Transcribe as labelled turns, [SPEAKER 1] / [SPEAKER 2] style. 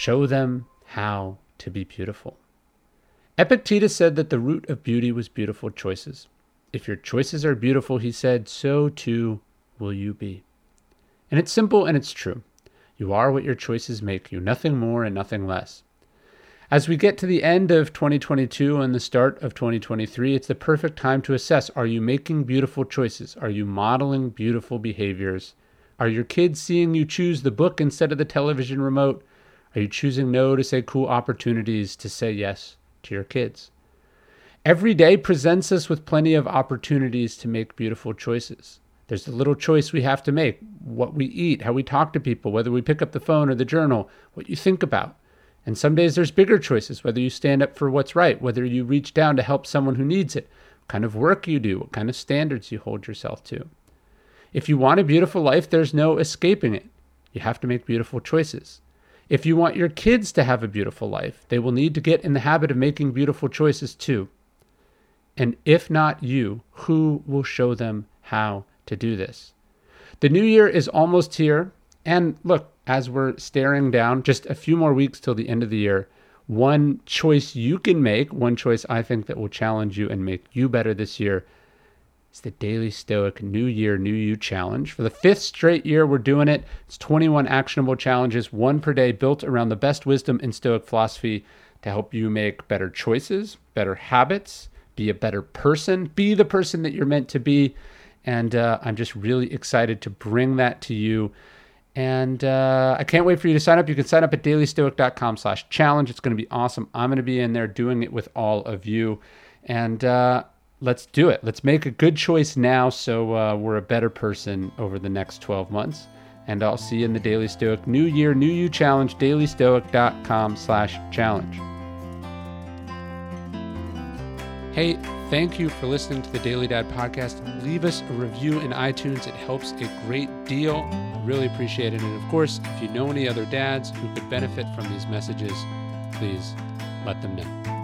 [SPEAKER 1] Show them how to be beautiful. Epictetus said that the root of beauty was beautiful choices. If your choices are beautiful, he said, so too will you be. And it's simple and it's true. You are what your choices make you, nothing more and nothing less. As we get to the end of 2022 and the start of 2023, it's the perfect time to assess are you making beautiful choices? Are you modeling beautiful behaviors? Are your kids seeing you choose the book instead of the television remote? Are you choosing no to say cool opportunities to say yes to your kids? Every day presents us with plenty of opportunities to make beautiful choices. There's the little choice we have to make what we eat, how we talk to people, whether we pick up the phone or the journal, what you think about. And some days there's bigger choices, whether you stand up for what's right, whether you reach down to help someone who needs it, what kind of work you do, what kind of standards you hold yourself to. If you want a beautiful life, there's no escaping it. You have to make beautiful choices. If you want your kids to have a beautiful life, they will need to get in the habit of making beautiful choices too. And if not you, who will show them how to do this? The new year is almost here. And look, as we're staring down just a few more weeks till the end of the year, one choice you can make, one choice I think that will challenge you and make you better this year is the Daily Stoic New Year, New You Challenge. For the fifth straight year, we're doing it. It's 21 actionable challenges, one per day, built around the best wisdom in Stoic philosophy to help you make better choices, better habits, be a better person, be the person that you're meant to be. And uh, I'm just really excited to bring that to you and uh, I can't wait for you to sign up. You can sign up at dailystoic.com slash challenge. It's going to be awesome. I'm going to be in there doing it with all of you. And uh, let's do it. Let's make a good choice now so uh, we're a better person over the next 12 months. And I'll see you in the Daily Stoic New Year, New You Challenge, dailystoic.com slash challenge. Hey, thank you for listening to the Daily Dad podcast. Leave us a review in iTunes. It helps a great deal. Really appreciate it. And of course, if you know any other dads who could benefit from these messages, please let them know.